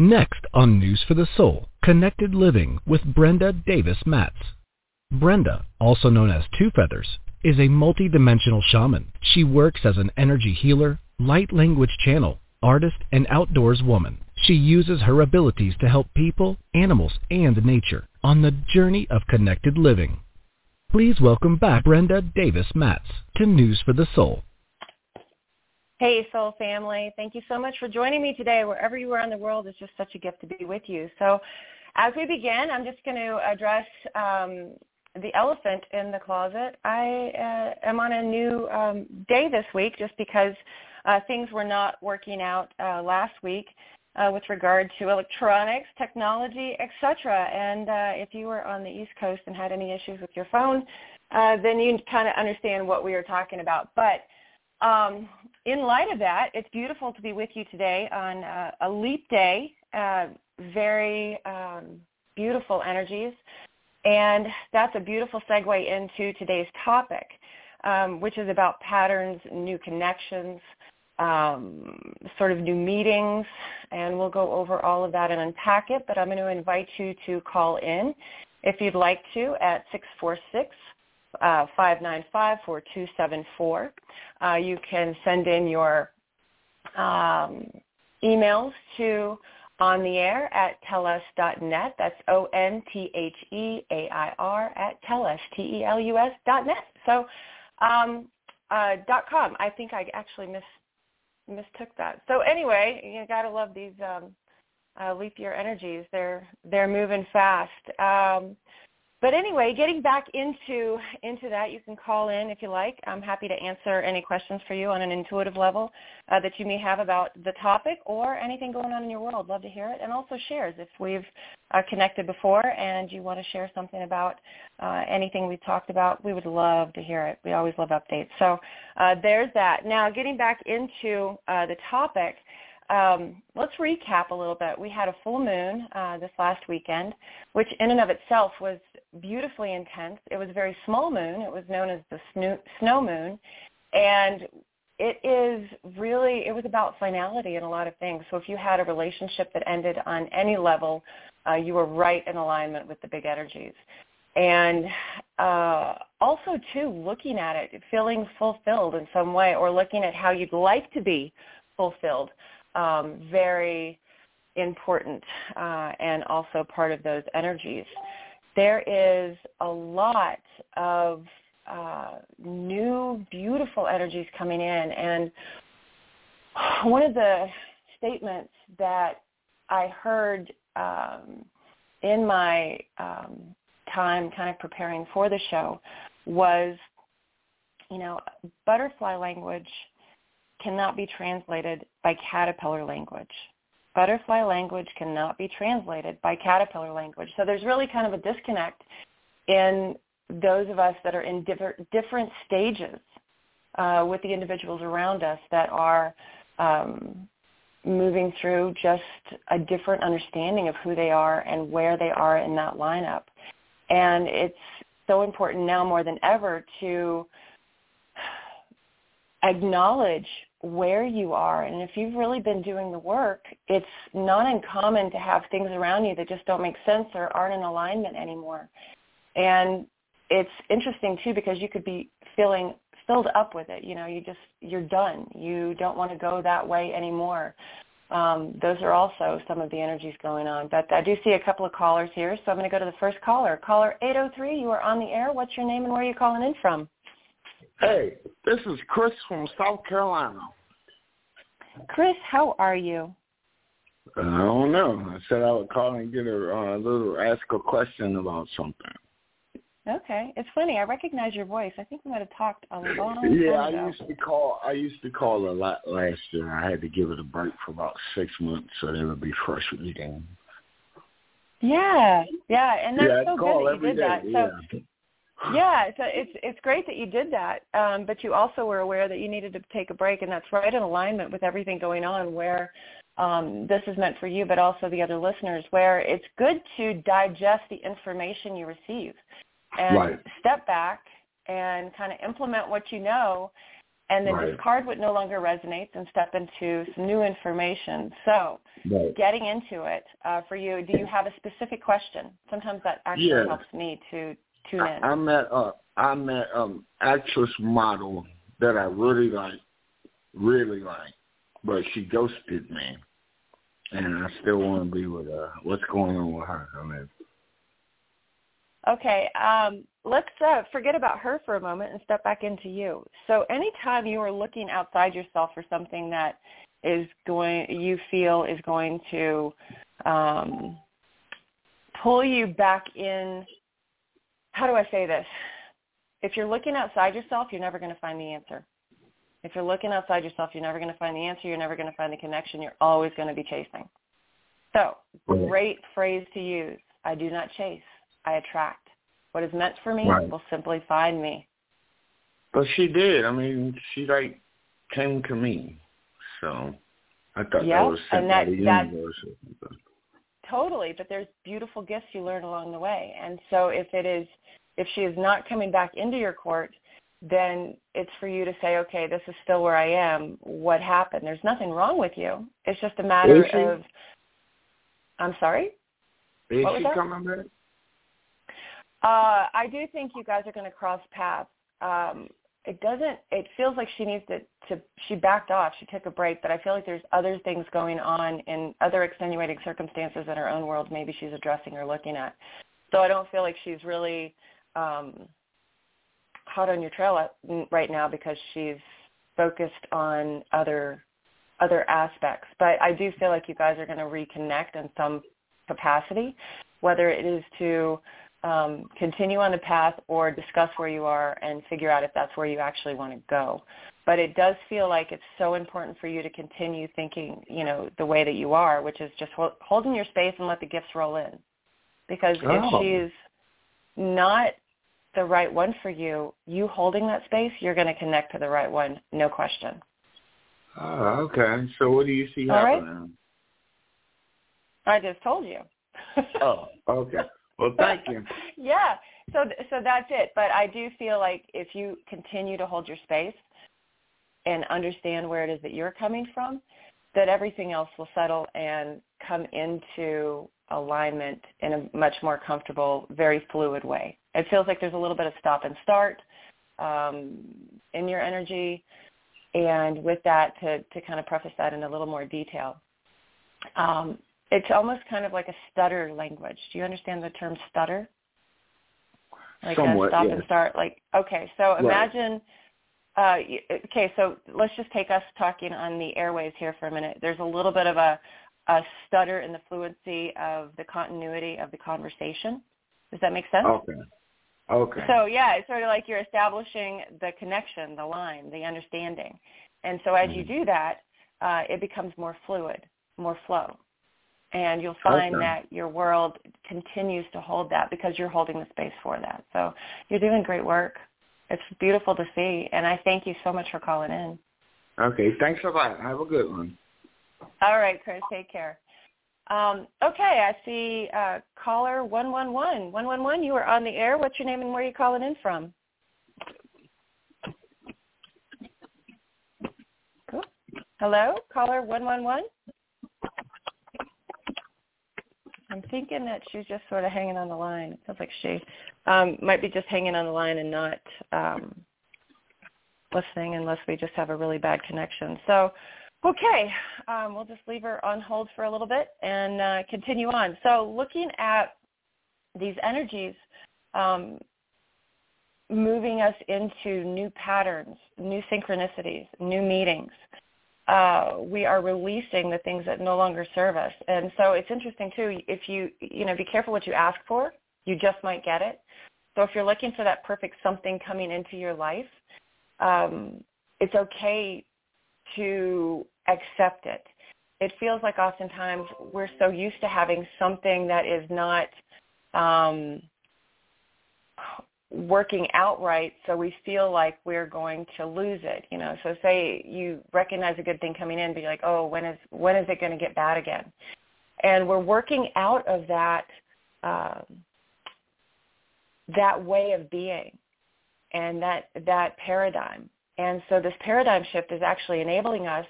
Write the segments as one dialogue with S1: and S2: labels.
S1: Next on News for the Soul, Connected Living with Brenda Davis Matz. Brenda, also known as Two Feathers, is a multidimensional shaman. She works as an energy healer, light language channel, artist, and outdoors woman. She uses her abilities to help people, animals, and nature on the journey of connected living. Please welcome back Brenda Davis Matz to News for the Soul.
S2: Hey, Soul family. Thank you so much for joining me today. Wherever you are in the world, it's just such a gift to be with you. So as we begin, I'm just going to address um, the elephant in the closet. I uh, am on a new um, day this week just because uh, things were not working out uh, last week uh, with regard to electronics, technology, etc. And uh, if you were on the East Coast and had any issues with your phone, uh, then you kind of understand what we are talking about. But um, in light of that, it's beautiful to be with you today on uh, a leap day, uh, very um, beautiful energies. And that's a beautiful segue into today's topic, um, which is about patterns, new connections, um, sort of new meetings, and we'll go over all of that and unpack it. But I'm going to invite you to call in if you'd like to at 646 uh, 595-4274. Uh, you can send in your um, emails to on the air at tellus.net. That's O-N-T-H-E-A-I-R at tellus, T-E-L-U-S dot net. So um, uh, dot com. I think I actually mis- mistook that. So anyway, you got to love these um, uh, leap year energies. They're they're moving fast. Um, but anyway, getting back into into that, you can call in if you like. I'm happy to answer any questions for you on an intuitive level uh, that you may have about the topic or anything going on in your world. Love to hear it, and also shares if we've uh, connected before and you want to share something about uh, anything we've talked about. We would love to hear it. We always love updates. So uh, there's that. Now, getting back into uh, the topic um, let's recap a little bit. We had a full moon uh, this last weekend, which in and of itself was beautifully intense. It was a very small moon. It was known as the snow moon, and it is really it was about finality in a lot of things. So if you had a relationship that ended on any level, uh, you were right in alignment with the big energies. And uh, also too, looking at it, feeling fulfilled in some way, or looking at how you'd like to be fulfilled um, very important uh, and also part of those energies. There is a lot of uh, new, beautiful energies coming in. And one of the statements that I heard um, in my um, time kind of preparing for the show was, you know, butterfly language cannot be translated by caterpillar language. Butterfly language cannot be translated by caterpillar language. So there's really kind of a disconnect in those of us that are in different, stages uh, with the individuals around us that are um, moving through just a different understanding of who they are and where they are in that lineup. And it's so important now more than ever to acknowledge where you are. And if you've really been doing the work, it's not uncommon to have things around you that just don't make sense or aren't in alignment anymore. And it's interesting too because you could be feeling filled up with it. You know, you just you're done. You don't want to go that way anymore. Um, those are also some of the energies going on. But I do see a couple of callers here, so I'm going to go to the first caller. Caller 803, you are on the air. What's your name and where are you calling in from?
S3: Hey, this is Chris from South Carolina.
S2: Chris, how are you?
S3: I don't know. I said I would call and get a uh, little ask a question about something.
S2: Okay, it's funny. I recognize your voice. I think we might have talked a long
S3: yeah,
S2: time
S3: ago. I used to call. I used to call a lot last year. I had to give it a break for about six months so that would be fresh with me again.
S2: Yeah, yeah, and that's
S3: yeah,
S2: so good that you did
S3: day.
S2: that. So yeah, it's a, it's it's great that you did that, um, but you also were aware that you needed to take a break, and that's right in alignment with everything going on. Where um, this is meant for you, but also the other listeners, where it's good to digest the information you receive and
S3: right.
S2: step back and kind of implement what you know, and then
S3: Right.
S2: discard what no longer resonates and step into some new information. So
S3: Right.
S2: getting into it uh, for you, do you have a specific question? Sometimes that actually
S3: Yeah.
S2: helps me to tune
S3: I,
S2: in.
S3: I met uh I met um actress model that I really like, really like, but she ghosted me, and I still want to be with her. What's going on with her? I mean,
S2: Okay, um, let's uh, forget about her for a moment and step back into you. So anytime you are looking outside yourself for something that is going, you feel is going to um, pull you back in. How do I say this? If you're looking outside yourself, you're never going to find the answer. If you're looking outside yourself, you're never going to find the answer. You're never going to find the connection. You're always going to be chasing. So, great phrase to use. I do not chase. I attract. What is meant for me
S3: Right.
S2: will simply find me.
S3: but she did. I mean, she like came to me, so I thought
S2: Yeah,
S3: that was sent
S2: and
S3: by
S2: that-
S3: the universe. something.
S2: Totally, but there's beautiful gifts you learn along the way. And so if it is if she is not coming back into your court, then it's for you to say, okay, this is still where I am. What happened? There's nothing wrong with you. It's just a matter
S3: Is she?
S2: of I'm sorry?
S3: Is
S2: What was
S3: she
S2: that?
S3: coming back?
S2: Uh, I do think you guys are going to cross paths. Um, it doesn't. It feels like she needs to. To she backed off. She took a break, but I feel like there's other things going on in other extenuating circumstances in her own world. Maybe she's addressing or looking at. So I don't feel like she's really um, hot on your trail right now because she's focused on other other aspects. But I do feel like you guys are going to reconnect in some capacity, whether it is to um, continue on the path or discuss where you are and figure out if that's where you actually want to go. But it does feel like it's so important for you to continue thinking, you know, the way that you are, which is just hold, holding your space and let the gifts roll in. Because
S3: Oh.
S2: if she's not the right one for you, you holding that space, you're going to connect to the right one, no question.
S3: Oh, okay. So what do you see
S2: All right.
S3: happening?
S2: I just told you.
S3: Oh, okay. Well, thank you.
S2: yeah. So so that's it. But I do feel like if you continue to hold your space and understand where it is that you're coming from, that everything else will settle and come into alignment in a much more comfortable, very fluid way. It feels like there's a little bit of stop and start um, in your energy. And with that, to, to kind of preface that in a little more detail, um, it's almost kind of like a stutter language. Do you understand the term stutter? Like a
S3: Somewhat,
S2: stop
S3: yes.
S2: and start. Like okay, so
S3: Right.
S2: imagine. Uh, okay, so let's just take us talking on the airways here for a minute. There's a little bit of a, a stutter in the fluency of the continuity of the conversation. Does that make sense?
S3: Okay. Okay.
S2: So yeah, it's sort of like you're establishing the connection, the line, the understanding. And so as you
S3: Mhm.
S2: do that, uh, it becomes more fluid, more flow. And you'll find
S3: Okay.
S2: that your world continues to hold that because you're holding the space for that. So you're doing great work. It's beautiful to see. And I thank you so much for calling in.
S3: okay. Thanks a lot. Have a good one.
S2: All right, Chris, take care. Um, okay, I see uh, caller 111. 111, you are on the air. What's your name and where are you calling in from? Cool. Hello, caller 111. I'm thinking that she's just sort of hanging on the line. It sounds like she um, might be just hanging on the line and not um, listening unless we just have a really bad connection. So, okay, um, we'll just leave her on hold for a little bit and uh, continue on. So looking at these energies um, moving us into new patterns, new synchronicities, new meetings. Uh, we are releasing the things that no longer serve us. And so it's interesting too, if you, you know, be careful what you ask for, you just might get it. So if you're looking for that perfect something coming into your life, um, it's okay to accept it. It feels like oftentimes we're so used to having something that is not um, working out right, so we feel like we're going to lose it. You know, so say you recognize a good thing coming in, but you're like, oh, when is when is it going to get bad again? And we're working out of that um, that way of being and that that paradigm. And so this paradigm shift is actually enabling us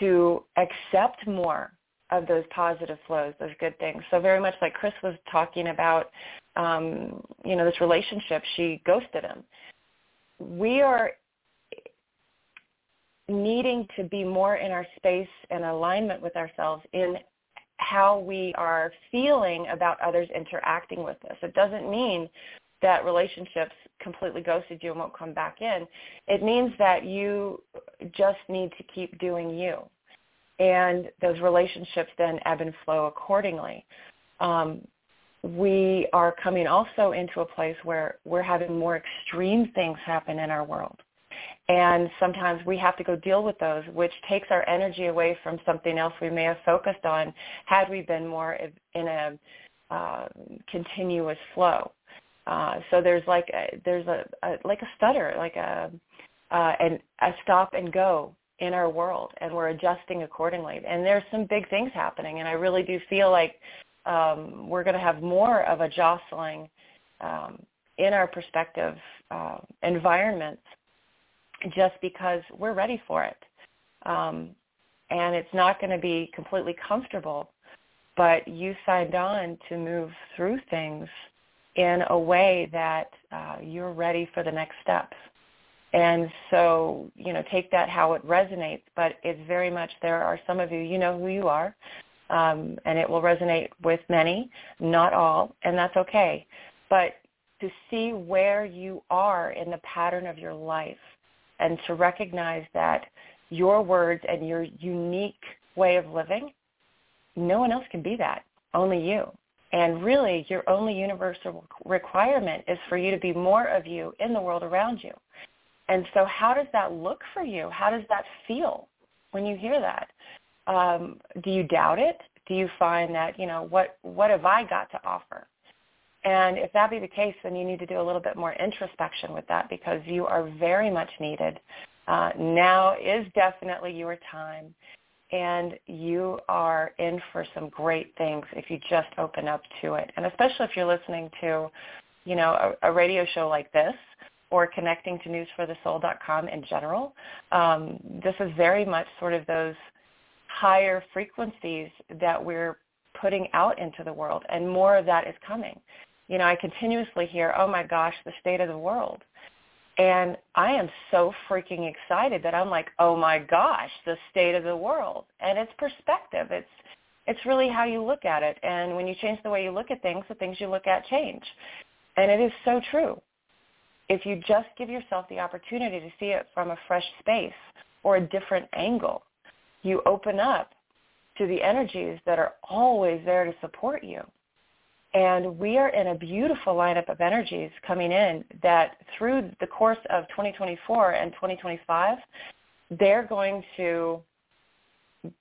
S2: to accept more of those positive flows, those good things. So very much like Chris was talking about, um, you know, this relationship, she ghosted him. We are needing to be more in our space and alignment with ourselves in how we are feeling about others interacting with us. It doesn't mean that relationships completely ghosted you and won't come back in. It means that you just need to keep doing you. And those relationships then ebb and flow accordingly. Um, we are coming also into a place where we're having more extreme things happen in our world. And sometimes we have to go deal with those, which takes our energy away from something else we may have focused on had we been more in a uh, continuous flow. Uh, so there's like a, there's a, a like a stutter, like a uh, and a stop and go in our world, and we're adjusting accordingly. And there's some big things happening, and I really do feel like um, we're going to have more of a jostling um, in our perspective uh, environments just because we're ready for it. Um, and it's not going to be completely comfortable, but you signed on to move through things in a way that uh, you're ready for the next steps. And so, you know, take that how it resonates, but it's very much, there are some of you, you know who you are, um, and it will resonate with many, not all, and that's okay. But to see where you are in the pattern of your life and to recognize that your words and your unique way of living, no one else can be that, only you. And really, your only universal requirement is for you to be more of you in the world around you. And so how does that look for you? How does that feel when you hear that? Um, do you doubt it? Do you find that, you know, what, what have I got to offer? And if that be the case, then you need to do a little bit more introspection with that because you are very much needed. Uh, now is definitely your time, and you are in for some great things if you just open up to it. And especially if you're listening to, you know, a, a radio show like this or connecting to newsforthesoul.com in general, um, this is very much sort of those higher frequencies that we're putting out into the world, and more of that is coming you know, I continuously hear, oh my gosh, the state of the world. And I am so freaking excited that I'm like, oh my gosh, the state of the world. And it's perspective. It's it's really how you look at it. And when you change the way you look at things, the things you look at change. And it is so true. If you just give yourself the opportunity to see it from a fresh space or a different angle, you open up to the energies that are always there to support you. And we are in a beautiful lineup of energies coming in that through the course of 2024 and 2025, they're going to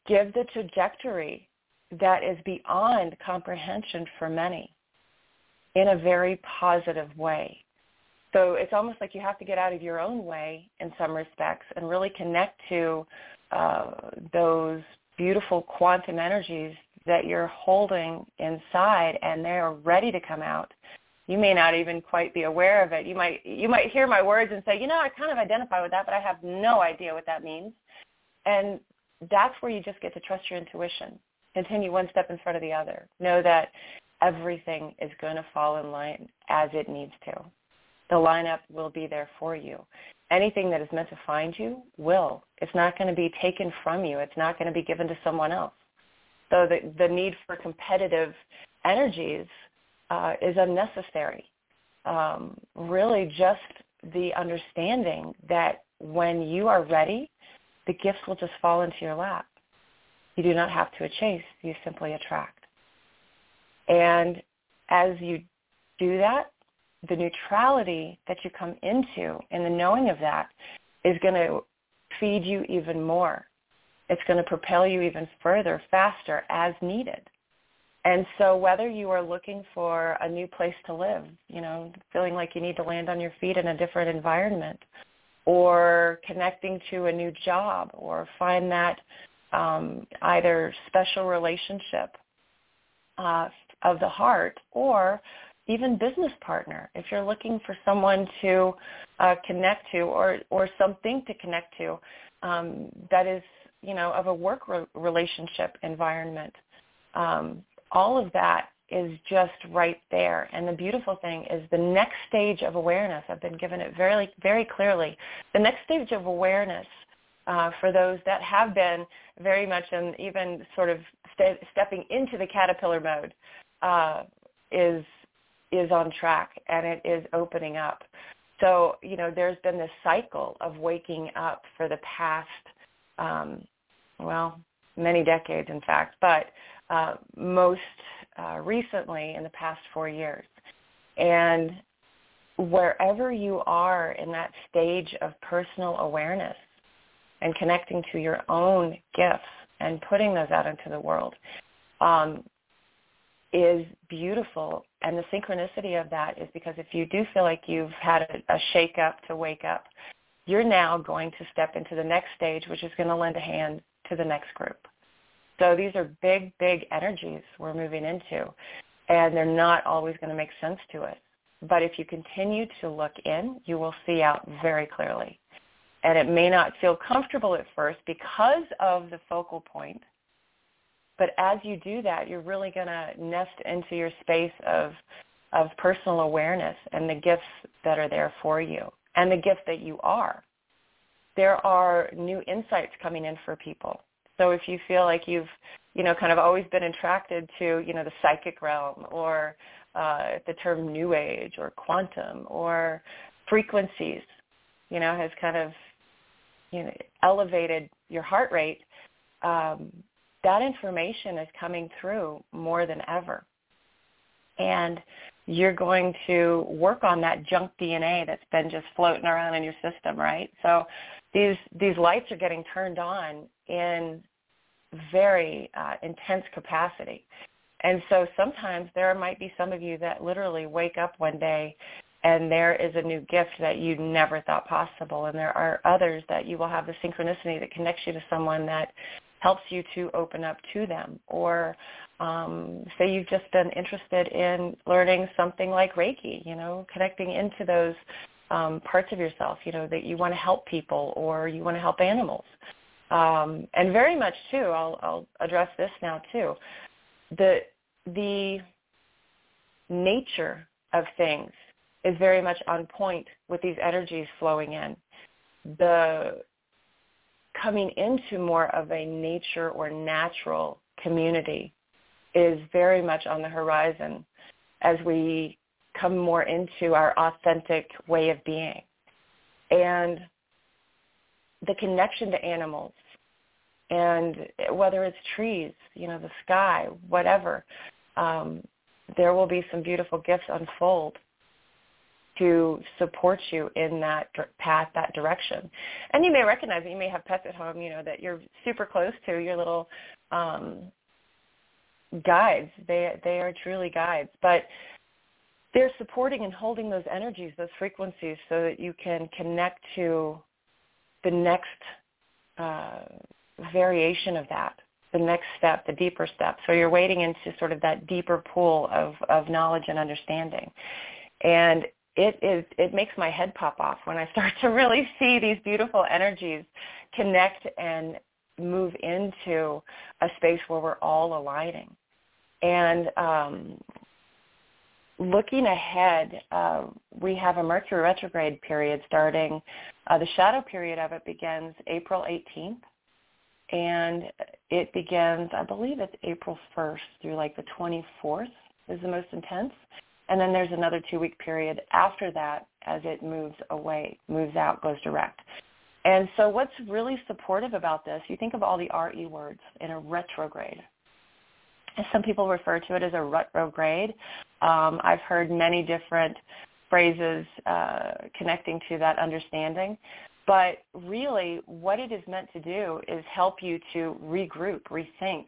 S2: give the trajectory that is beyond comprehension for many in a very positive way. So it's almost like you have to get out of your own way in some respects and really connect to uh, those beautiful quantum energies that you're holding inside and they're ready to come out. You may not even quite be aware of it. You might you might hear my words and say, "You know, I kind of identify with that, but I have no idea what that means." And that's where you just get to trust your intuition. Continue one step in front of the other. Know that everything is going to fall in line as it needs to. The lineup will be there for you. Anything that is meant to find you will. It's not going to be taken from you. It's not going to be given to someone else. So the, the need for competitive energies uh, is unnecessary. Um, really just the understanding that when you are ready, the gifts will just fall into your lap. You do not have to chase, you simply attract. And as you do that, the neutrality that you come into and the knowing of that is going to feed you even more it's going to propel you even further, faster, as needed. And so whether you are looking for a new place to live, you know, feeling like you need to land on your feet in a different environment, or connecting to a new job, or find that um, either special relationship uh, of the heart, or even business partner. If you're looking for someone to uh, connect to or or something to connect to um, that is you know of a work re- relationship environment. Um, all of that is just right there. And the beautiful thing is the next stage of awareness. I've been given it very very clearly. The next stage of awareness uh, for those that have been very much and even sort of st- stepping into the caterpillar mode uh, is is on track and it is opening up. So you know, there's been this cycle of waking up for the past, um, well, many decades, in fact, but uh, most uh, recently in the past four years. And wherever you are in that stage of personal awareness, and connecting to your own gifts and putting those out into the world um, is beautiful. And the synchronicity of that is because if you do feel like you've had a, a shake up to wake up, you're now going to step into the next stage, which is going to lend a hand to the next group. So these are big, big energies we're moving into, and they're not always going to make sense to us. But if you continue to look in, you will see out very clearly and it may not feel comfortable at first because of the focal point. But as you do that, you're really going to nest into your space of of personal awareness and the gifts that are there for you and the gift that you are. There are new insights coming in for people. So if you feel like you've, you know, kind of always been attracted to, you know, the psychic realm or uh, the term new age or quantum or frequencies, you know, has kind of you know, elevated your heart rate, um, that information is coming through more than ever. And you're going to work on that junk DNA that's been just floating around in your system, right? So these these lights are getting turned on in very uh, intense capacity. And so sometimes there might be some of you that literally wake up one day and there is a new gift that you never thought possible and there are others that you will have the synchronicity that connects you to someone that helps you to open up to them. Or um, say you've just been interested in learning something like reiki you know connecting into those um, parts of yourself you know that you want to help people or you want to help animals. Um, and very much too I'll, I'll address this now too. The the nature of things is very much on point with these energies flowing in. The coming into more of a nature or natural community is very much on the horizon as we come more into our authentic way of being. And the connection to animals and whether it's trees, you know, the sky, whatever, um, there will be some beautiful gifts unfold to support you in that path, that direction. And you may recognize that you may have pets at home, you know, that you're super close to, your little um, guides. They they are truly guides, but they're supporting and holding those energies, those frequencies, so that you can connect to the next uh, variation of that, the next step, the deeper step. So you're wading into sort of that deeper pool of, of knowledge and understanding. And it is it makes my head pop off when I start to really see these beautiful energies connect and move into a space where we're all aligning. And um, looking ahead, uh, we have a Mercury retrograde period starting. Uh, the shadow period of it begins April 18th, and it begins, I believe it's April 1st through like the 24th is the most intense. And then there's another two-week period after that as it moves away, moves out, goes direct. And so what's really supportive about this, you think of all the RE words in a retrograde. Some people refer to it as a retrograde. Um, I've heard many different phrases uh, connecting to that understanding. But really, what it is meant to do is help you to regroup, rethink,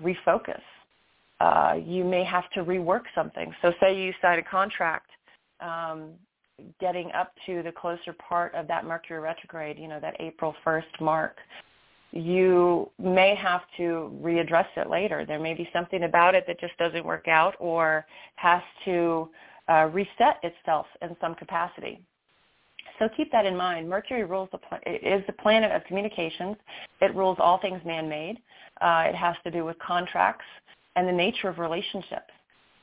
S2: refocus uh, you may have to rework something. So say you sign a contract um, getting up to the closer part of that Mercury retrograde, you know, that April 1st mark, you may have to readdress it later. There may be something about it that just doesn't work out or has to uh, reset itself in some capacity. So keep that in mind. Mercury rules the pla- is the planet of communications. It rules all things man-made. Uh, it has to do with contracts and the nature of relationships.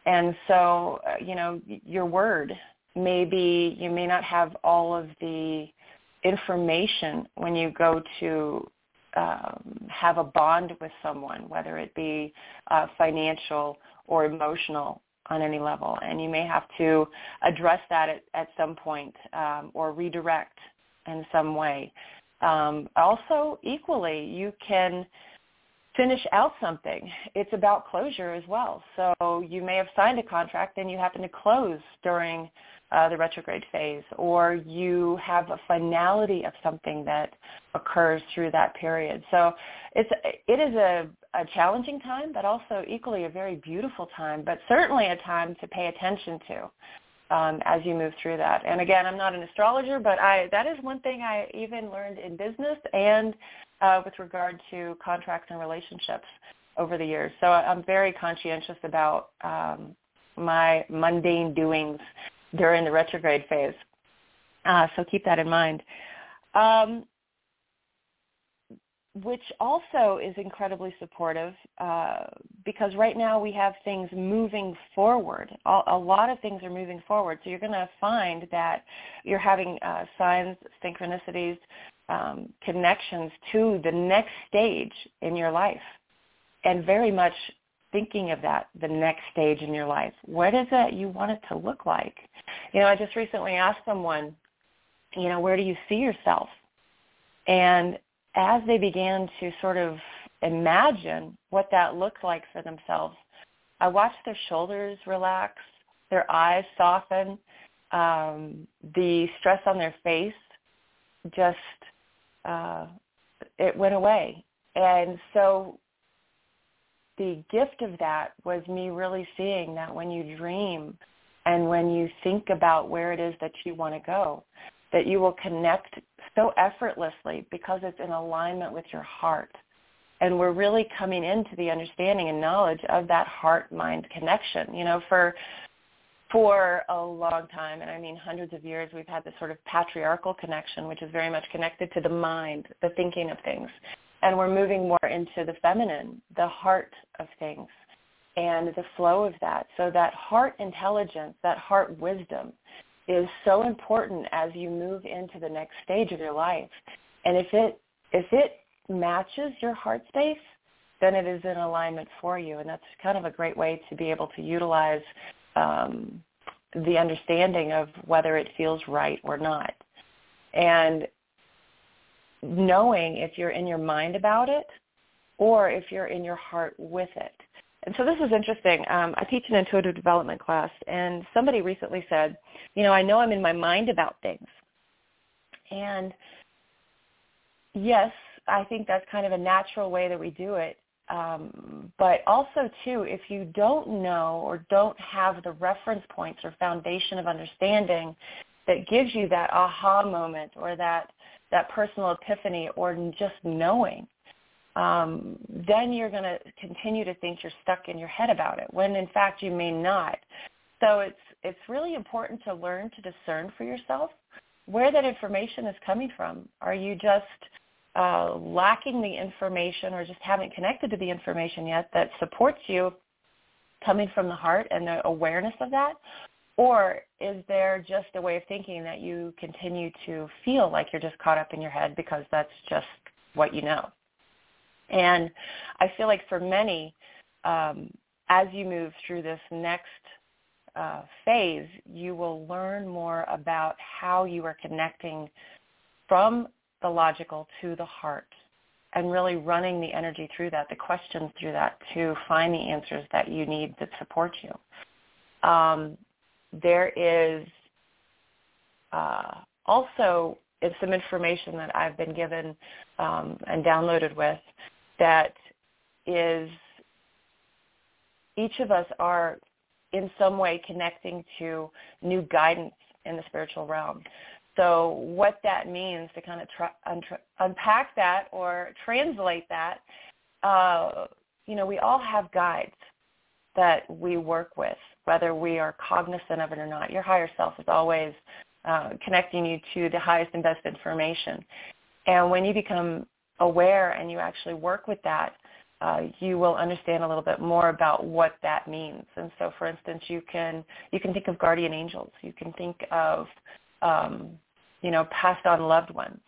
S2: And so, uh, you know, your word may be, you may not have all of the information when you go to um, have a bond with someone, whether it be uh, financial or emotional on any level. And you may have to address that at, at some point um, or redirect in some way. Um, also, equally, you can finish out something. It's about closure as well. So you may have signed a contract and you happen to close during uh, the retrograde phase, or you have a finality of something that occurs through that period. So it's it is a, a challenging time, but also equally a very beautiful time, but certainly a time to pay attention to um, as you move through that. And again, I'm not an astrologer, but I that is one thing I even learned in business and uh, with regard to contracts and relationships over the years. So I'm very conscientious about um, my mundane doings during the retrograde phase. Uh, so keep that in mind. Um, which also is incredibly supportive uh, because right now we have things moving forward. A, a, lot of things are moving forward. So you're going to find that you're having uh, signs, synchronicities, um, connections to the next stage in your life and very much thinking of that, the next stage in your life. What is it you want it to look like? You know, I just recently asked someone, you know, where do you see yourself? And as they began to sort of imagine what that looked like for themselves, I watched their shoulders relax, their eyes soften, um, the stress on their face just uh, it went away. And so the gift of that was me really seeing that when you dream and when you think about where it is that you want to go, that you will connect so effortlessly because it's in alignment with your heart. And we're really coming into the understanding and knowledge of that heart-mind connection. You know, for for a long time, and I mean hundreds of years, we've had this sort of patriarchal connection, which is very much connected to the mind, the thinking of things and we're moving more into the feminine, the heart of things and the flow of that. So that heart intelligence, that heart wisdom is so important as you move into the next stage of your life. And if it if it matches your heart space, then it is in alignment for you. And that's kind of a great way to be able to utilize um, the understanding of whether it feels right or not. And knowing if you're in your mind about it or if you're in your heart with it. And so this is interesting. Um, I teach an intuitive development class, and somebody recently said, you know, I know I'm in my mind about things. And yes, I think that's kind of a natural way that we do it. Um, but also, too, if you don't know or don't have the reference points or foundation of understanding that gives you that aha moment or that that personal epiphany or just knowing, um, then you're going to continue to think you're stuck in your head about it when in fact you may not. So it's it's really important to learn to discern for yourself where that information is coming from. Are you just uh, lacking the information or just haven't connected to the information yet that supports you coming from the heart and the awareness of that? Or is there just a way of thinking that you continue to feel like you're just caught up in your head because that's just what you know? And I feel like for many, um, as you move through this next uh, phase, you will learn more about how you are connecting from the logical to the heart and really running the energy through that, the questions through that to find the answers that you need that support you. Um, there is uh, also some information that I've been given um, and downloaded with that is each of us are in some way connecting to new guidance in the spiritual realm. So what that means to kind of un- unpack that or translate that, uh, you know, we all have guides that we work with, whether we are cognizant of it or not. Your higher self is always uh, connecting you to the highest and best information. And when you become aware and you actually work with that, uh, you will understand a little bit more about what that means. And so, for instance, you can you can think of guardian angels. You can think of um, you know passed on loved ones,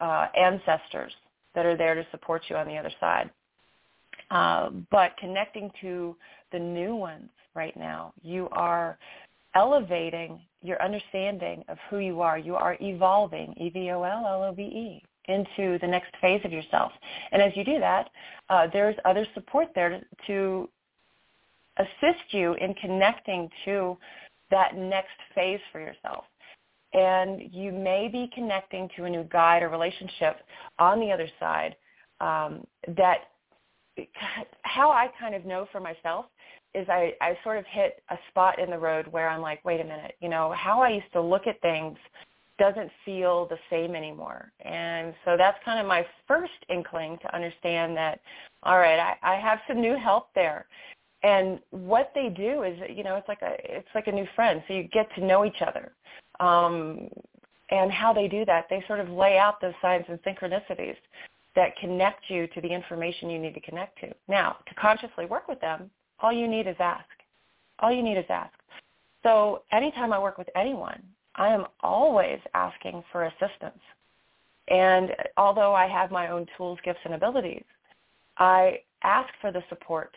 S2: uh, ancestors that are there to support you on the other side. Uh, but connecting to the new ones right now, you are elevating your understanding of who you are. You are evolving, E-V-O-L-L-O-V-E, into the next phase of yourself. And as you do that, uh, there's other support there to, to assist you in connecting to that next phase for yourself. And you may be connecting to a new guide or relationship on the other side um, that how I kind of know for myself is I, I sort of hit a spot in the road where I'm like, wait a minute, you know, how I used to look at things doesn't feel the same anymore. And so that's kind of my first inkling to understand that, all right, I, I have some new help there. And what they do is, you know, it's like a it's like a new friend. So you get to know each other. Um, and how they do that, they sort of lay out those signs and synchronicities that connect you to the information you need to connect to. Now, to consciously work with them, all you need is ask. All you need is ask. So anytime I work with anyone, I am always asking for assistance. And although I have my own tools, gifts, and abilities, I ask for the support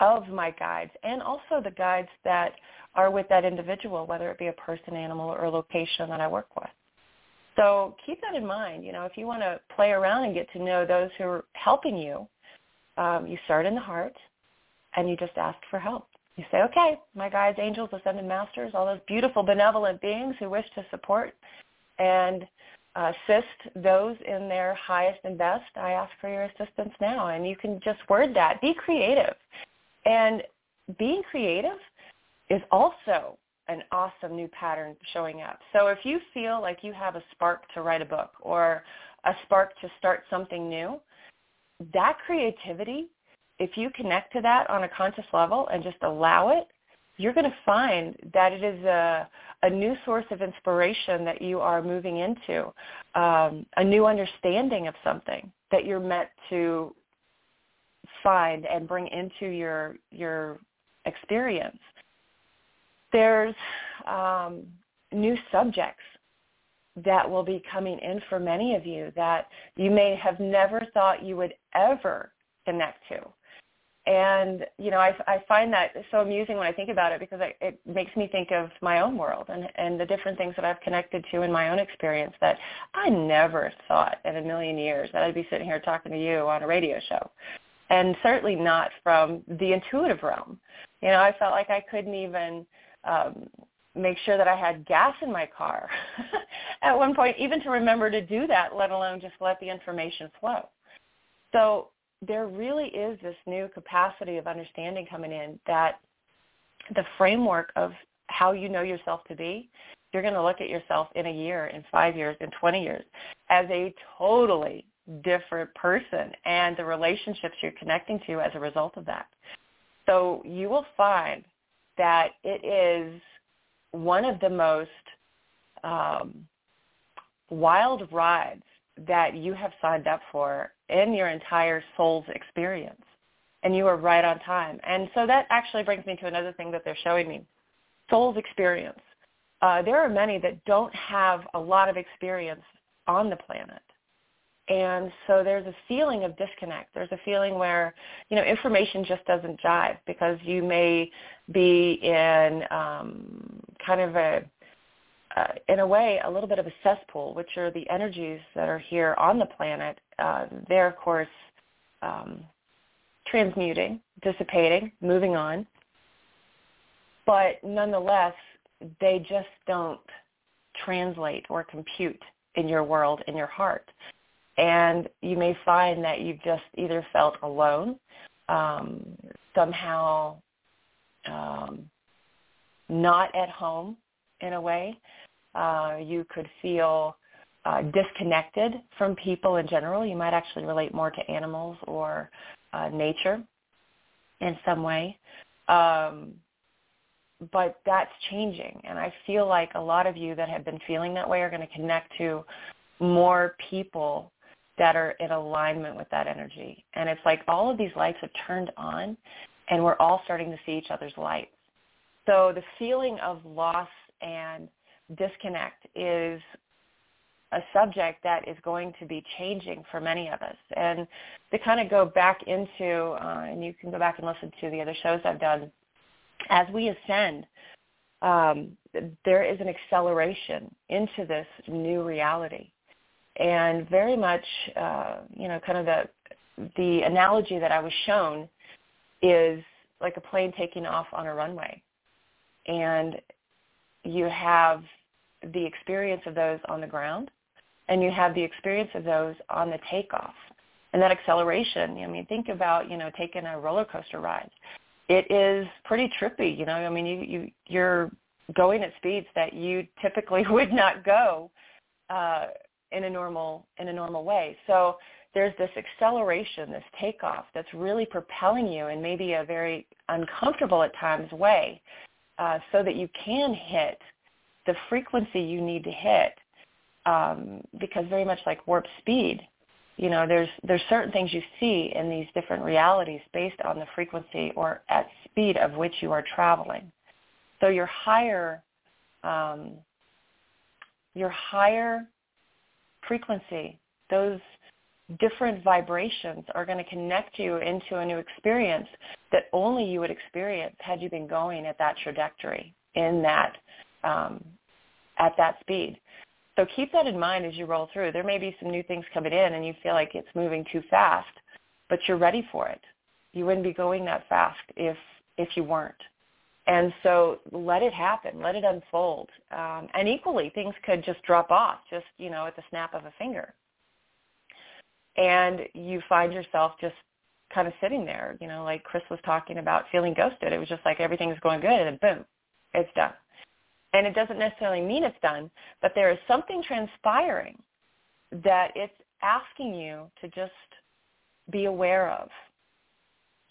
S2: of my guides and also the guides that are with that individual, whether it be a person, animal, or location that I work with. So keep that in mind. You know, if you want to play around and get to know those who are helping you, um, you start in the heart and you just ask for help. You say, okay, my guides, angels, ascended masters, all those beautiful benevolent beings who wish to support and assist those in their highest and best, I ask for your assistance now. And you can just word that. Be creative. And being creative is also an awesome new pattern showing up. So if you feel like you have a spark to write a book or a spark to start something new, that creativity if you connect to that on a conscious level and just allow it, you're going to find that it is a, a new source of inspiration that you are moving into, um, a new understanding of something that you're meant to find and bring into your your experience. There's um, new subjects that will be coming in for many of you that you may have never thought you would ever connect to and you know I, I find that so amusing when I think about it because I, it makes me think of my own world and and the different things that I've connected to in my own experience that I never thought in a million years that I'd be sitting here talking to you on a radio show, and certainly not from the intuitive realm. You know, I felt like I couldn't even um, make sure that I had gas in my car at one point, even to remember to do that, let alone just let the information flow. So there really is this new capacity of understanding coming in that the framework of how you know yourself to be, you're going to look at yourself in a year, in five years, in 20 years as a totally different person and the relationships you're connecting to as a result of that. So you will find that it is one of the most um, wild rides that you have signed up for in your entire soul's experience. And you are right on time. And so that actually brings me to another thing that they're showing me. Soul's experience. Uh, there are many that don't have a lot of experience on the planet. And so there's a feeling of disconnect. There's a feeling where, you know, information just doesn't jive because you may be in um, kind of a uh, in a way, a little bit of a cesspool, which are the energies that are here on the planet. Uh, they're, of course, um, transmuting, dissipating, moving on. But nonetheless, they just don't translate or compute in your world, in your heart. And you may find that you've just either felt alone, um, somehow um, not at home in a way, uh, you could feel uh, disconnected from people in general. You might actually relate more to animals or uh, nature in some way. Um, but that's changing. And I feel like a lot of you that have been feeling that way are going to connect to more people that are in alignment with that energy. And it's like all of these lights have turned on and we're all starting to see each other's lights. So the feeling of loss and disconnect is a subject that is going to be changing for many of us. And to kind of go back into, uh, and you can go back and listen to the other shows I've done, as we ascend, um, there is an acceleration into this new reality. And very much, uh, you know, kind of the the analogy that I was shown is like a plane taking off on a runway. And you have the experience of those on the ground and you have the experience of those on the takeoff. And that acceleration, I mean, think about, you know, taking a roller coaster ride. It is pretty trippy, you know. I mean, you, you you're going at speeds that you typically would not go uh, in a normal in a normal way. So there's this acceleration, this takeoff that's really propelling you in maybe a very uncomfortable at times way, uh, so that you can hit the frequency you need to hit. Um, because very much like warp speed, you know, there's there's certain things you see in these different realities based on the frequency or at speed of which you are traveling. So your higher um, your higher frequency, those different vibrations are going to connect you into a new experience that only you would experience had you been going at that trajectory in that um, at that speed. So keep that in mind as you roll through. There may be some new things coming in and you feel like it's moving too fast, but you're ready for it. You wouldn't be going that fast if if you weren't. And so let it happen, let it unfold. Um, and equally, things could just drop off, just you know, at the snap of a finger. And you find yourself just kind of sitting there, you know, like Chris was talking about feeling ghosted. It was just like everything's going good, and then boom, it's done. And it doesn't necessarily mean it's done, but there is something transpiring that it's asking you to just be aware of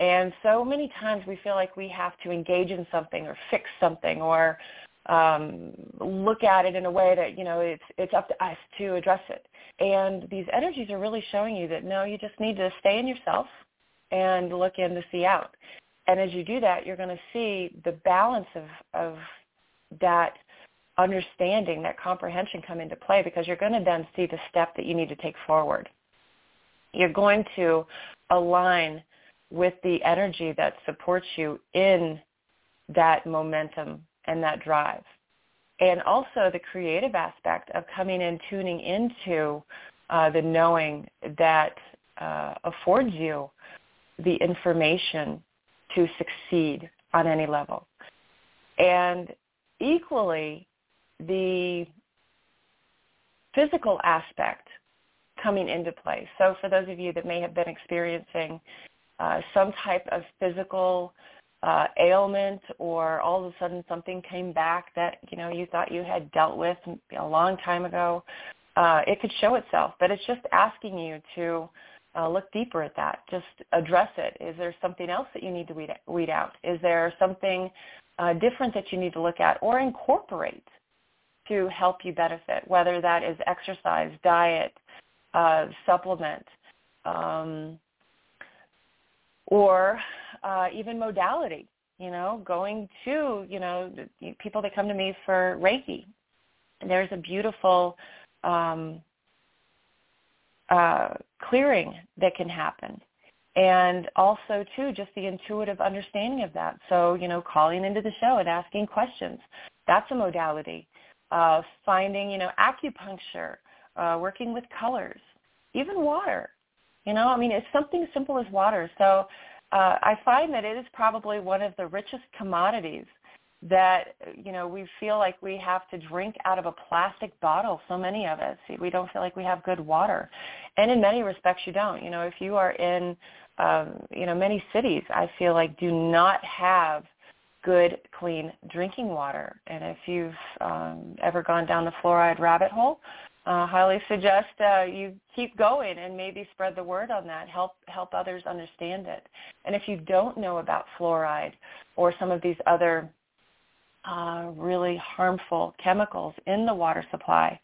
S2: and so many times we feel like we have to engage in something or fix something or um, look at it in a way that, you know, it's, it's up to us to address it. And these energies are really showing you that, no, you just need to stay in yourself and look in to see out. And as you do that, you're going to see the balance of, of that understanding, that comprehension come into play because you're going to then see the step that you need to take forward. You're going to align with the energy that supports you in that momentum and that drive. And also the creative aspect of coming in, tuning into uh, the knowing that uh, affords you the information to succeed on any level. And equally, the physical aspect coming into play. So for those of you that may have been experiencing uh, some type of physical uh, ailment or all of a sudden something came back that you know you thought you had dealt with a long time ago, uh, it could show itself. But it's just asking you to uh, look deeper at that. Just address it. Is there something else that you need to weed, weed out? Is there something uh, different that you need to look at or incorporate to help you benefit? Whether that is exercise, diet, uh, supplement. Um, or uh, even modality. You know, going to you know people that come to me for Reiki. There's a beautiful um, uh, clearing that can happen and also too just the intuitive understanding of that so you know calling into the show and asking questions that's a modality uh, finding you know acupuncture uh, working with colors even water you know, I mean, it's something simple as water. So uh, I find that it is probably one of the richest commodities that you know we feel like we have to drink out of a plastic bottle so many of us. We don't feel like we have good water. And in many respects you don't. You know if you are in um you know many cities i feel like do not have good clean drinking water. And if you've um ever gone down the fluoride rabbit hole uh, highly suggest uh, you keep going and maybe spread the word on that. Help help others understand it. And if you don't know about fluoride or some of these other uh, really harmful chemicals in the water supply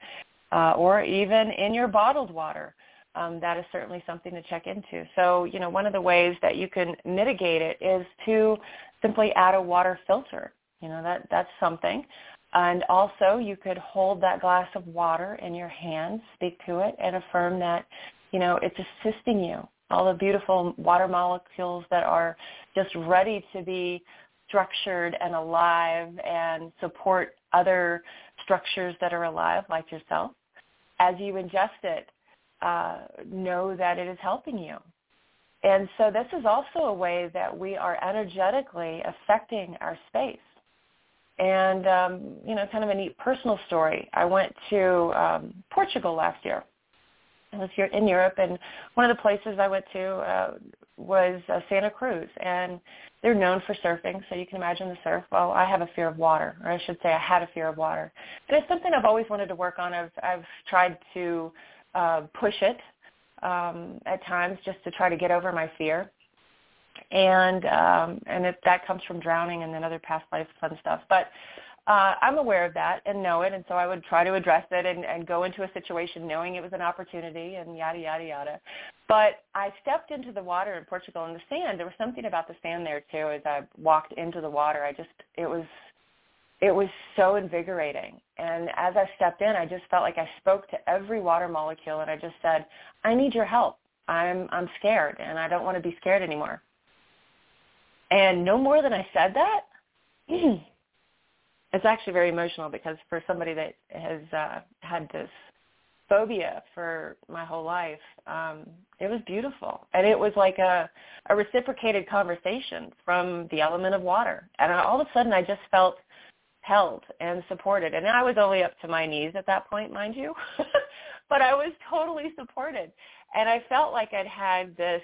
S2: uh, or even in your bottled water. Um, that is certainly something to check into. So, you know, one of the ways that you can mitigate it is to simply add a water filter. You know, that that's something. And also, you could hold that glass of water in your hands, speak to it, and affirm that, you know, it's assisting you. All the beautiful water molecules that are just ready to be structured and alive and support other structures that are alive, like yourself. As you ingest it, uh, know that it is helping you. And so this is also a way that we are energetically affecting our space. And, um, you know, kind of a neat personal story. I went to um, Portugal last year. I was here in Europe, and one of the places I went to uh, was uh, Santa Cruz. And they're known for surfing, so you can imagine the surf. Well, I have a fear of water, or I should say I had a fear of water. But it's something I've always wanted to work on. I've, I've tried to uh, push it um, at times just to try to get over my fear. And um, and it, that comes from drowning and then other past life fun stuff. But uh, I'm aware of that and know it, and so I would try to address it and, and go into a situation knowing it was an opportunity and yada yada yada. But I stepped into the water in Portugal and the sand. There was something about the sand there too. As I walked into the water, I just it was it was so invigorating. And as I stepped in, I just felt like I spoke to every water molecule and I just said, I need your help. I'm I'm scared and I don't want to be scared anymore. And no more than I said that, it's actually very emotional because for somebody that has uh, had this phobia for my whole life, um, it was beautiful, and it was like a a reciprocated conversation from the element of water, and all of a sudden I just felt held and supported, and I was only up to my knees at that point, mind you, but I was totally supported, and I felt like I'd had this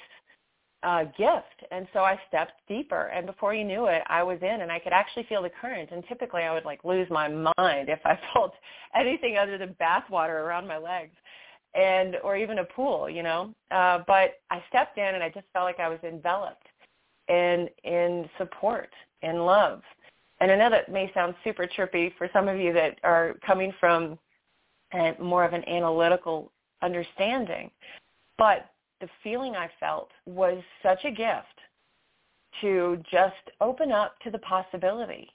S2: uh, gift. And so I stepped deeper. And before you knew it, I was in and I could actually feel the current. And typically I would like lose my mind if I felt anything other than bathwater around my legs and or even a pool, you know. Uh, but I stepped in and I just felt like I was enveloped in in support, in love. And I know that may sound super trippy for some of you that are coming from a, more of an analytical understanding. But the feeling I felt was such a gift to just open up to the possibility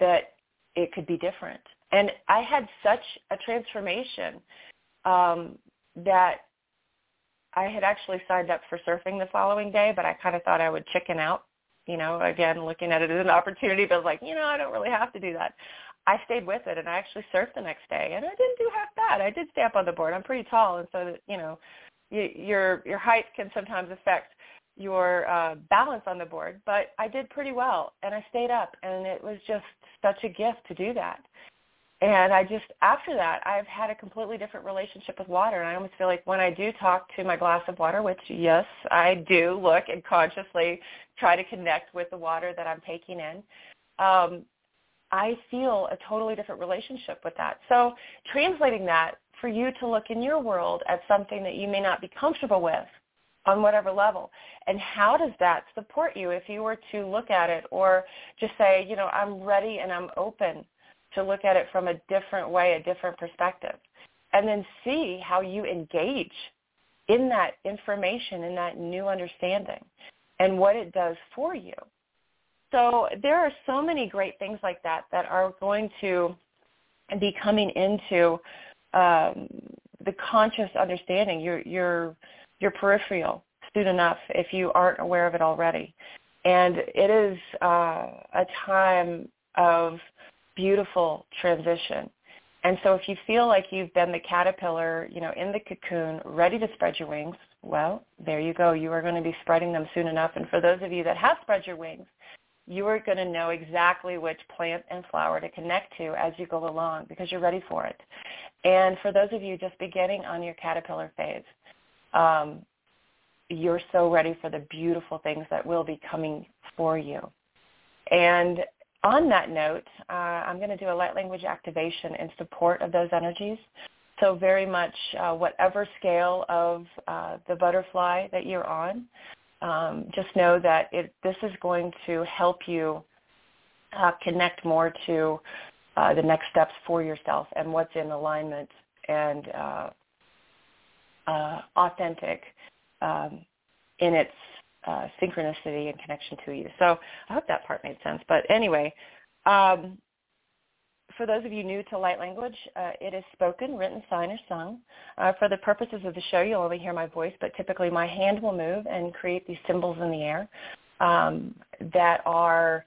S2: that it could be different. And I had such a transformation um, that I had actually signed up for surfing the following day, but I kind of thought I would chicken out. You know, again, looking at it as an opportunity, but like, you know, I don't really have to do that. I stayed with it, and I actually surfed the next day, and I didn't do half bad. I did stay up on the board. I'm pretty tall, and so that you know, your your height can sometimes affect your uh, balance on the board, but I did pretty well, and I stayed up, and it was just such a gift to do that. And I just after that, I've had a completely different relationship with water, and I almost feel like when I do talk to my glass of water, which yes, I do look and consciously try to connect with the water that I'm taking in. Um, I feel a totally different relationship with that. So translating that for you to look in your world at something that you may not be comfortable with on whatever level. And how does that support you if you were to look at it or just say, you know, I'm ready and I'm open to look at it from a different way, a different perspective. And then see how you engage in that information, in that new understanding and what it does for you. So there are so many great things like that that are going to be coming into um, the conscious understanding, your your your peripheral soon enough if you aren't aware of it already. And it is uh, a time of beautiful transition. And so if you feel like you've been the caterpillar, you know, in the cocoon, ready to spread your wings, well, there you go. You are going to be spreading them soon enough. And for those of you that have spread your wings, you are going to know exactly which plant and flower to connect to as you go along because you're ready for it. And for those of you just beginning on your caterpillar phase, um, you're so ready for the beautiful things that will be coming for you. And on that note, uh, I'm going to do a light language activation in support of those energies. So very much uh, whatever scale of uh, the butterfly that you're on, um, just know that it, this is going to help you uh, connect more to uh, the next steps for yourself and what's in alignment and uh, uh, authentic um, in its uh, synchronicity and connection to you. So I hope that part made sense. But anyway, um, for those of you new to light language, uh, it is spoken, written, signed, or sung. Uh, for the purposes of the show, you'll only hear my voice, but typically my hand will move and create these symbols in the air um, that are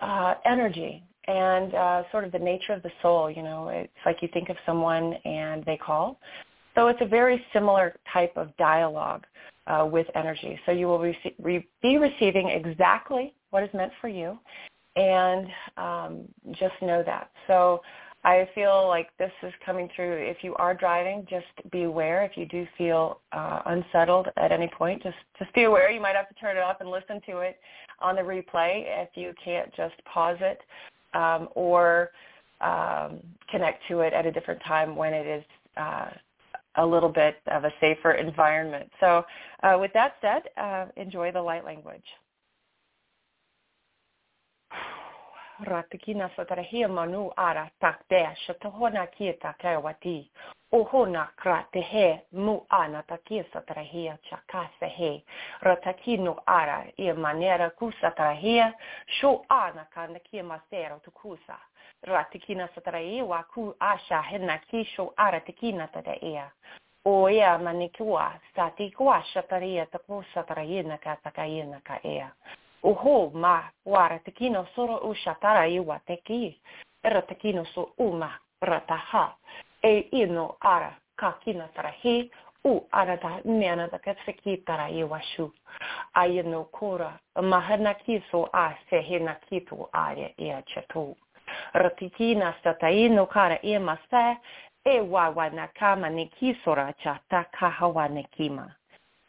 S2: uh, energy and uh, sort of the nature of the soul. You know, it's like you think of someone and they call. So it's a very similar type of dialogue uh, with energy. So you will re- be receiving exactly what is meant for you, and um, just know that. So I feel like this is coming through. If you are driving, just be aware. If you do feel uh, unsettled at any point, just just be aware. You might have to turn it off and listen to it on the replay. If you can't, just pause it um, or um, connect to it at a different time when it is uh, a little bit of a safer environment. So uh, with that said, uh, enjoy the light language. ratikina satara hema manu ara tak deasha to hona kieta kaiwati o hona krate he mu ana takia satara hea se he. Ratakino ara e manera kusatara hea sho ana kana kia e masera tukusa ratikina satara e wa ku asha hena kisho ara tikina tada e ea o ea manikua sa tikua shataria e tapu satara hena ka taka hena ka ea Uhu ma wara tekino soro u shatara i wa teki. Era tekino so uma rataha. E ino ara kakina tarahi u ara da nena da ketseki tara i wa shu. Aia no kura mahana kiso a se hena kitu are i a chetu. Ratikina statai no kara i masa e wa wa nakama ne kisora cha kahawa ne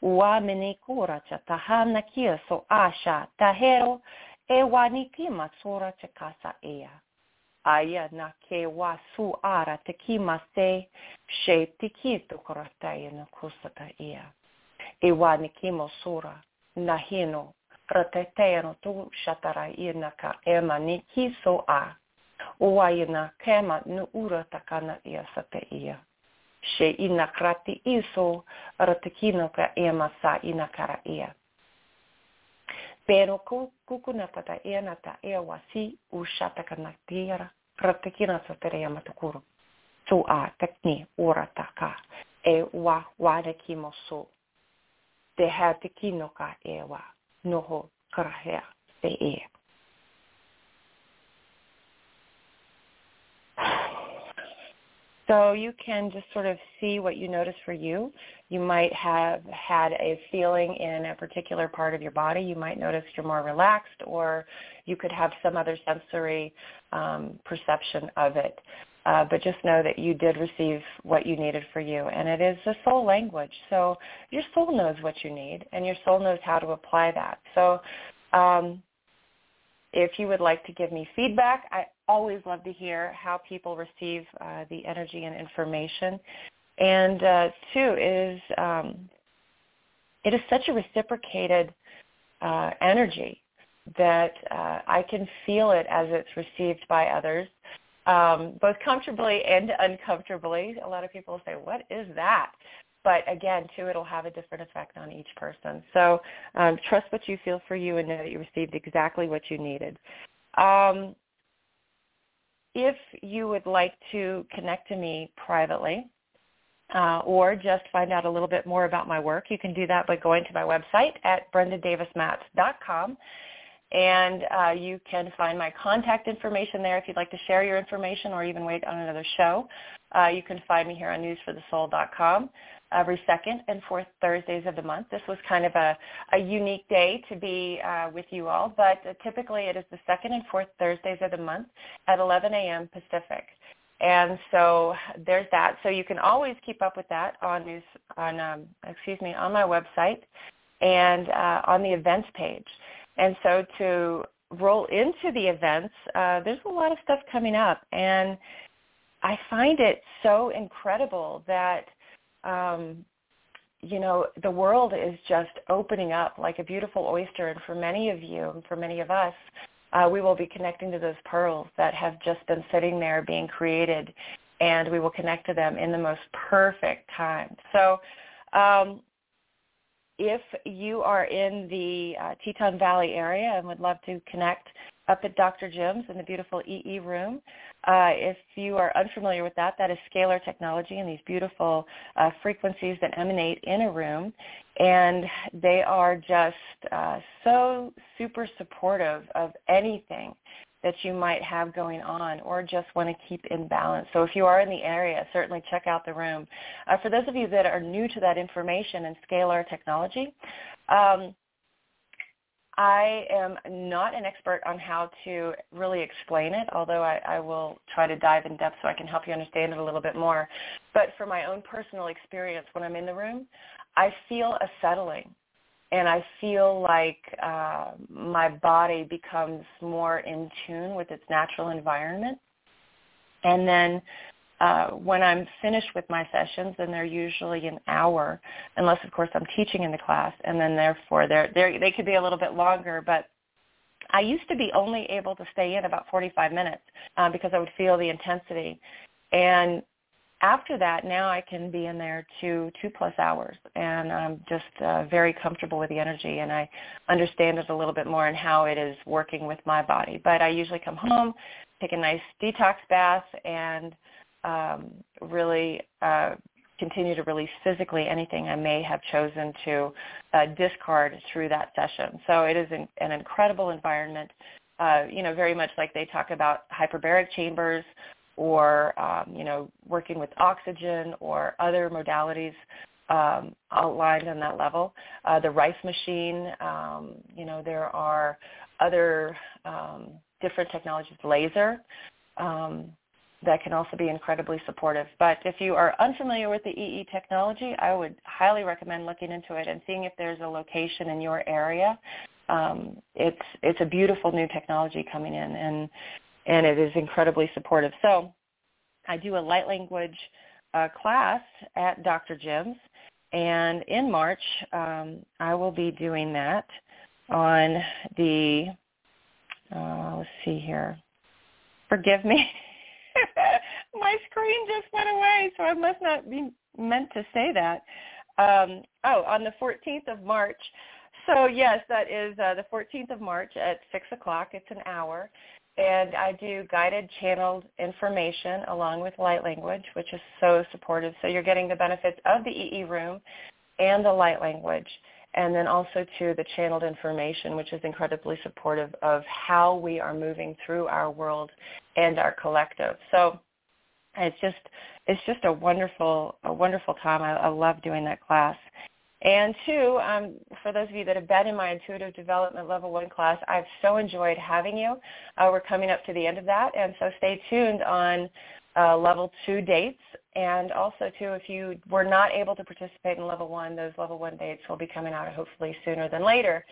S2: kima ua mene kura cha tahana kia so asha tahero e wani kima sora cha kasa ea. Aia na ke wa su ara te kima se she te kito koratai na kusata ea. E wani sura sora na hino ratetea no tu shatara ina ka ema ni kiso a. Ua ina kema nu ura takana ia sa te ia she ina krati iso ratikino ka e masa ina kara ia. Pero kuku na tata ia na ta ea wasi u shata ka na tira ratikina sa tere ia matukuru. Tu a tekni ora taka e wa wade kimo so. Te hea te ka e wa noho karahea te e. So you can just sort of see what you notice for you. You might have had a feeling in a particular part of your body. You might notice you're more relaxed or you could have some other sensory um, perception of it. Uh, but just know that you did receive what you needed for you. And it is a soul language. So your soul knows what you need and your soul knows how to apply that. So um, if you would like to give me feedback, I always love to hear how people receive uh, the energy and information. And uh, two is um, it is such a reciprocated uh, energy that uh, I can feel it as it's received by others, um, both comfortably and uncomfortably. A lot of people say, "What is that?" But again, too, it'll have a different effect on each person. So um, trust what you feel for you and know that you received exactly what you needed. Um, if you would like to connect to me privately uh, or just find out a little bit more about my work, you can do that by going to my website at brendadavismats.com. And uh, you can find my contact information there if you'd like to share your information or even wait on another show. Uh, you can find me here on newsforthesoul.com every second and fourth Thursdays of the month. This was kind of a, a unique day to be uh, with you all, but uh, typically it is the second and fourth Thursdays of the month at 11 a.m. Pacific. And so there's that. So you can always keep up with that on news on um, excuse me on my website and uh, on the events page. And so to roll into the events, uh, there's a lot of stuff coming up, and I find it so incredible that um, you know, the world is just opening up like a beautiful oyster. And for many of you and for many of us, uh, we will be connecting to those pearls that have just been sitting there being created, and we will connect to them in the most perfect time. So um, if you are in the uh, Teton Valley area and would love to connect up at Dr. Jim's in the beautiful EE room, uh, if you are unfamiliar with that, that is scalar technology and these beautiful uh, frequencies that emanate in a room. And they are just uh, so super supportive of anything that you might have going on or just want to keep in balance. So if you are in the area, certainly check out the room. Uh, for those of you that are new to that information and scalar technology, um, I am not an expert on how to really explain it, although I, I, will try to dive in depth so I can help you understand it a little bit more. But for my own personal experience, when I'm in the room, I feel a settling and I feel like uh, my body becomes more in tune with its natural environment. And then uh, when I'm finished with my sessions, and they're usually an hour, unless of course I'm teaching in the class, and then therefore they're, they're, they could be a little bit longer, but I used to be only able to stay in about 45 minutes uh, because I would feel the intensity. And after that, now I can be in there two two plus hours, and I'm just uh, very comfortable with the energy, and I understand it a little bit more and how it is working with my body. But I usually come home, take a nice detox bath, and um, really uh, continue to release physically anything I may have chosen to uh, discard through that session. So it is an, incredible environment. Uh, you know, very much like they talk about hyperbaric chambers or um, you know working with oxygen or other modalities um, outlined on that level. Uh, the Rife machine, um, you know, there are other um, different technologies, laser, um, that can also be incredibly supportive. But if you are unfamiliar with the EE technology, I would highly recommend looking into it and seeing if there's a location in your area. Um, it's it's a beautiful new technology coming in, and and it is incredibly supportive. So I do a light language uh, class at Dr. Jim's, and in March um, I will be doing that on the, uh, let's see here, forgive me. My screen just went away, so I must not be meant to say that. Um, oh, on the 14th of March. So yes, that is uh, the 14th of March at 6 o'clock. It's an hour and I do guided channeled information along with light language, which is so supportive. So you're getting the benefits of the EE room and the light language, and then also to the channeled information, which is incredibly supportive of how we are moving through our world and our collective. So it's just it's just a wonderful a wonderful time. I, I love doing that class. And two, um, for those of you that have been in my intuitive development level one class, I've so enjoyed having you. Uh, we're coming up to the end of that, and so stay tuned on uh, level two dates. And also, too, if you were not able to participate in level one, those level one dates will be coming out hopefully sooner than later.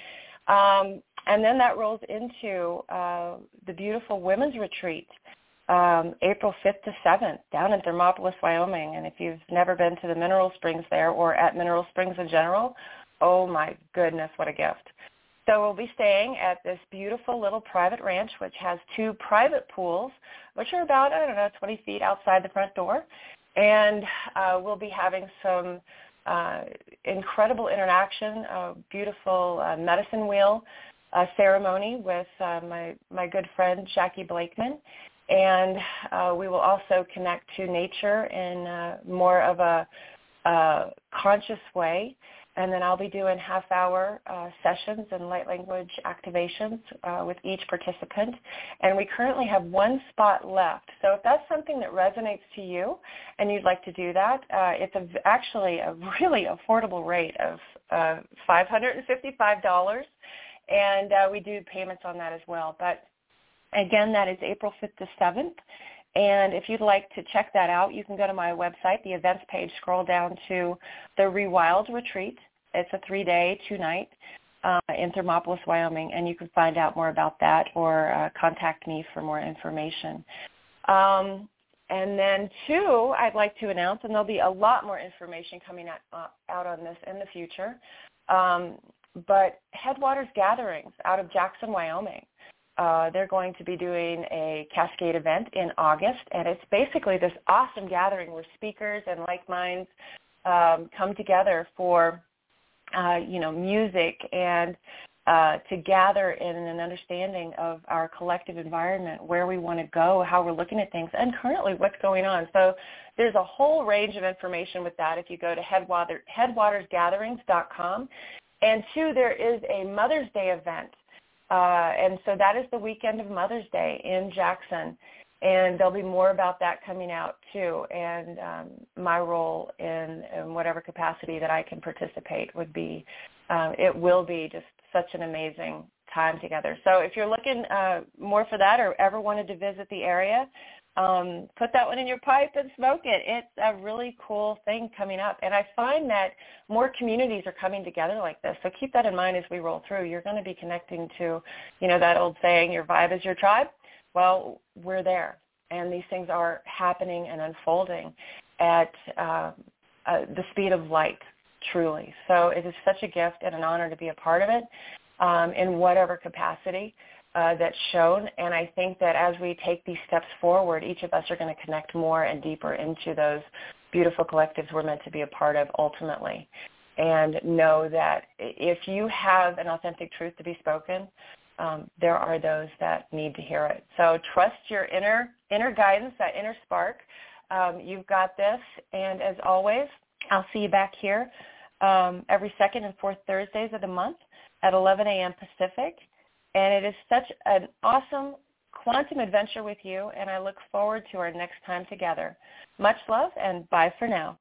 S2: Um, and then that rolls into uh, the beautiful women's retreat um, April 5th to 7th down in Thermopolis, Wyoming. And if you've never been to the mineral springs there or at mineral springs in general, oh my goodness, what a gift. So we'll be staying at this beautiful little private ranch, which has two private pools, which are about, I don't know, 20 feet outside the front door. And uh, we'll be having some uh, incredible interaction, a beautiful uh, medicine wheel uh, ceremony with uh, my, my good friend Jackie Blakeman and uh, we will also connect to nature in uh, more of a, a, conscious way. And then I'll be doing half-hour uh, sessions and light language activations uh, with each participant. And we currently have one spot left. So if that's something that resonates to you and you'd like to do that, uh, it's a, actually a really affordable rate of uh, $555. And we do payments on that as well. But Again, that is April 5th to 7th. And if you'd like to check that out, you can go to my website, the events page, scroll down to the Rewild Retreat. It's a three-day, two-night uh, in Thermopolis, Wyoming, and you can find out more about that or uh, contact me for more information. Um, and then two, I'd like to announce, and there'll be a lot more information coming out, uh, out on this in the future, um, but Headwaters Gatherings out of Jackson, Wyoming uh, they're going to be doing a Cascade event in August, and it's basically this awesome gathering where speakers and like minds um, come together for, uh, you know, music and uh, to gather in an understanding of our collective environment, where we want to go, how we're looking at things, and currently what's going on. So there's a whole range of information with that if you go to headwater, headwatersgatherings.com. And two, there is a Mother's Day event. Uh, and so that is the weekend of Mother's Day in Jackson. And there'll be more about that coming out too. And um, my role in, in whatever capacity that I can participate would be, um, it will be just such an amazing time together. So if you're looking uh, more for that or ever wanted to visit the area, um, put that one in your pipe and smoke it. It's a really cool thing coming up. And I find that more communities are coming together like this. So keep that in mind as we roll through. You're going to be connecting to, you know, that old saying, your vibe is your tribe. Well, we're there. And these things are happening and unfolding at uh, uh, the speed of light truly. So it is such a gift and an honor to be a part of it um, in whatever capacity uh, that's shown. And I think that as we take these steps forward, each of us are going to connect more and deeper into those beautiful collectives we're meant to be a part of ultimately. And know that if you have an authentic truth to be spoken, um, there are those that need to hear it. So trust your inner inner guidance, that inner spark. Um, you've got this. And as always, I'll see you back here um, every second and fourth Thursdays of the month at 11 a.m. Pacific. And it is such an awesome quantum adventure with you, and I look forward to our next time together. Much love, and bye for now.